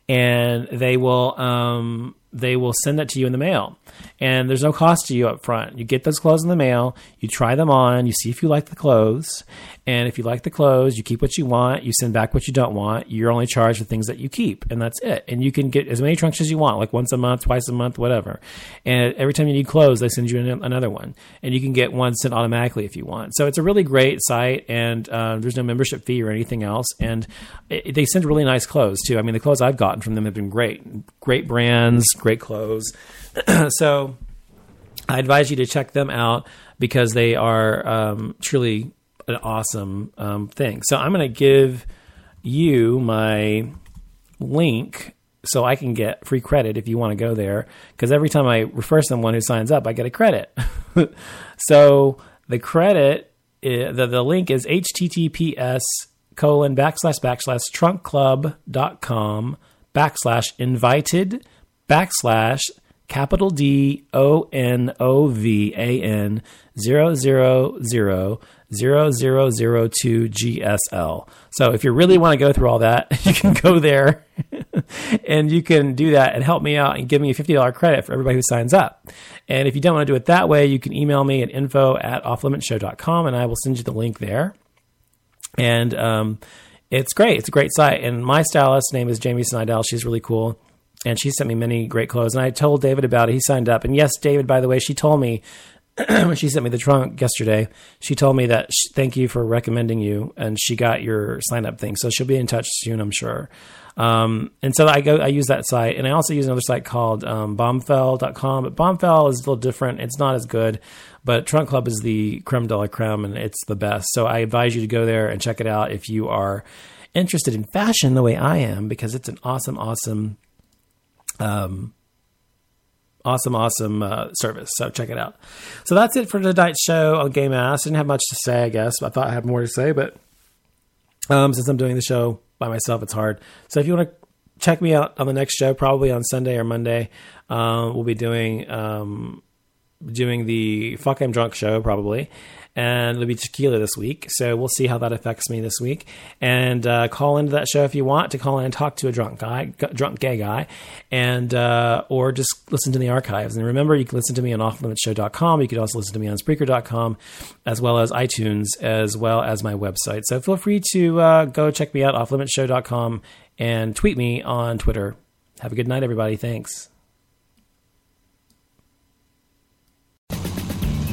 and they will um, they will send that to you in the mail. And there's no cost to you up front. You get those clothes in the mail, you try them on, you see if you like the clothes. And if you like the clothes, you keep what you want, you send back what you don't want. You're only charged for things that you keep, and that's it. And you can get as many trunks as you want, like once a month, twice a month, whatever. And every time you need clothes, they send you another one. And you can get one sent automatically if you want. So it's a really great site, and uh, there's no membership fee or anything else. And it, they send really nice clothes, too. I mean, the clothes I've gotten from them have been great. Great brands, great clothes. (clears throat) so I advise you to check them out because they are um, truly an awesome um, thing. So I'm going to give you my link so I can get free credit if you want to go there. Because every time I refer someone who signs up, I get a credit. (laughs) so the credit, is, the, the link is https colon backslash backslash trunkclub.com backslash invited backslash capital D O N O V A N zero zero zero 0002 GSL. So if you really want to go through all that, (laughs) you can go there (laughs) and you can do that and help me out and give me a $50 credit for everybody who signs up. And if you don't want to do it that way, you can email me at info at offlimitshow.com and I will send you the link there. And um, it's great. It's a great site. And my stylist name is Jamie Snydell. She's really cool and she sent me many great clothes. And I told David about it. He signed up. And yes, David, by the way, she told me (clears throat) when she sent me the trunk yesterday, she told me that she, thank you for recommending you, and she got your sign up thing. So she'll be in touch soon, I'm sure. Um, and so I go, I use that site, and I also use another site called um, Bombfell.com. But Bombfell is a little different; it's not as good. But Trunk Club is the creme de la creme, and it's the best. So I advise you to go there and check it out if you are interested in fashion the way I am, because it's an awesome, awesome um, awesome, awesome uh, service. So check it out. So that's it for tonight's show on Game Ass. Didn't have much to say, I guess. I thought I had more to say, but um, since I'm doing the show by myself, it's hard. So if you want to check me out on the next show, probably on Sunday or Monday, uh, we'll be doing um, doing the Fuck I'm Drunk show probably, and it'll be tequila this week. So we'll see how that affects me this week. And uh, call into that show if you want to call in and talk to a drunk guy, drunk gay guy, and uh, or just listen to the archives. And remember, you can listen to me on offlimitshow.com. You can also listen to me on Spreaker.com, as well as iTunes, as well as my website. So feel free to uh, go check me out offlimitshow.com and tweet me on Twitter. Have a good night, everybody. Thanks.